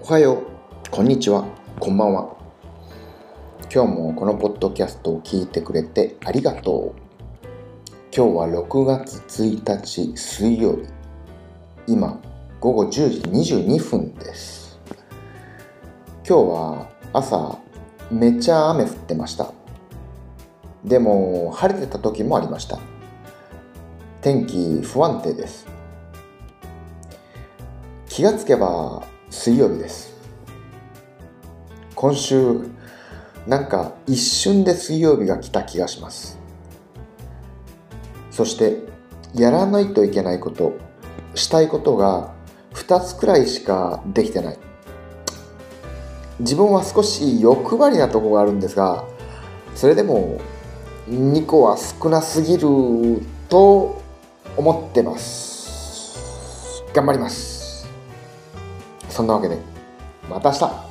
おはよう、こんにちは、こんばんは。今日もこのポッドキャストを聞いてくれてありがとう。今日は6月1日水曜日。今、午後10時22分です。今日は朝、めっちゃ雨降ってました。でも、晴れてた時もありました。天気不安定です。気がつけば水曜日です。今週、なんか一瞬で水曜日が来た気がします。そして、やらないといけないこと、したいことが2つくらいしかできてない。自分は少し欲張りなとこがあるんですが、それでも2個は少なすぎると思ってます。頑張ります。そんなわけで、また明日。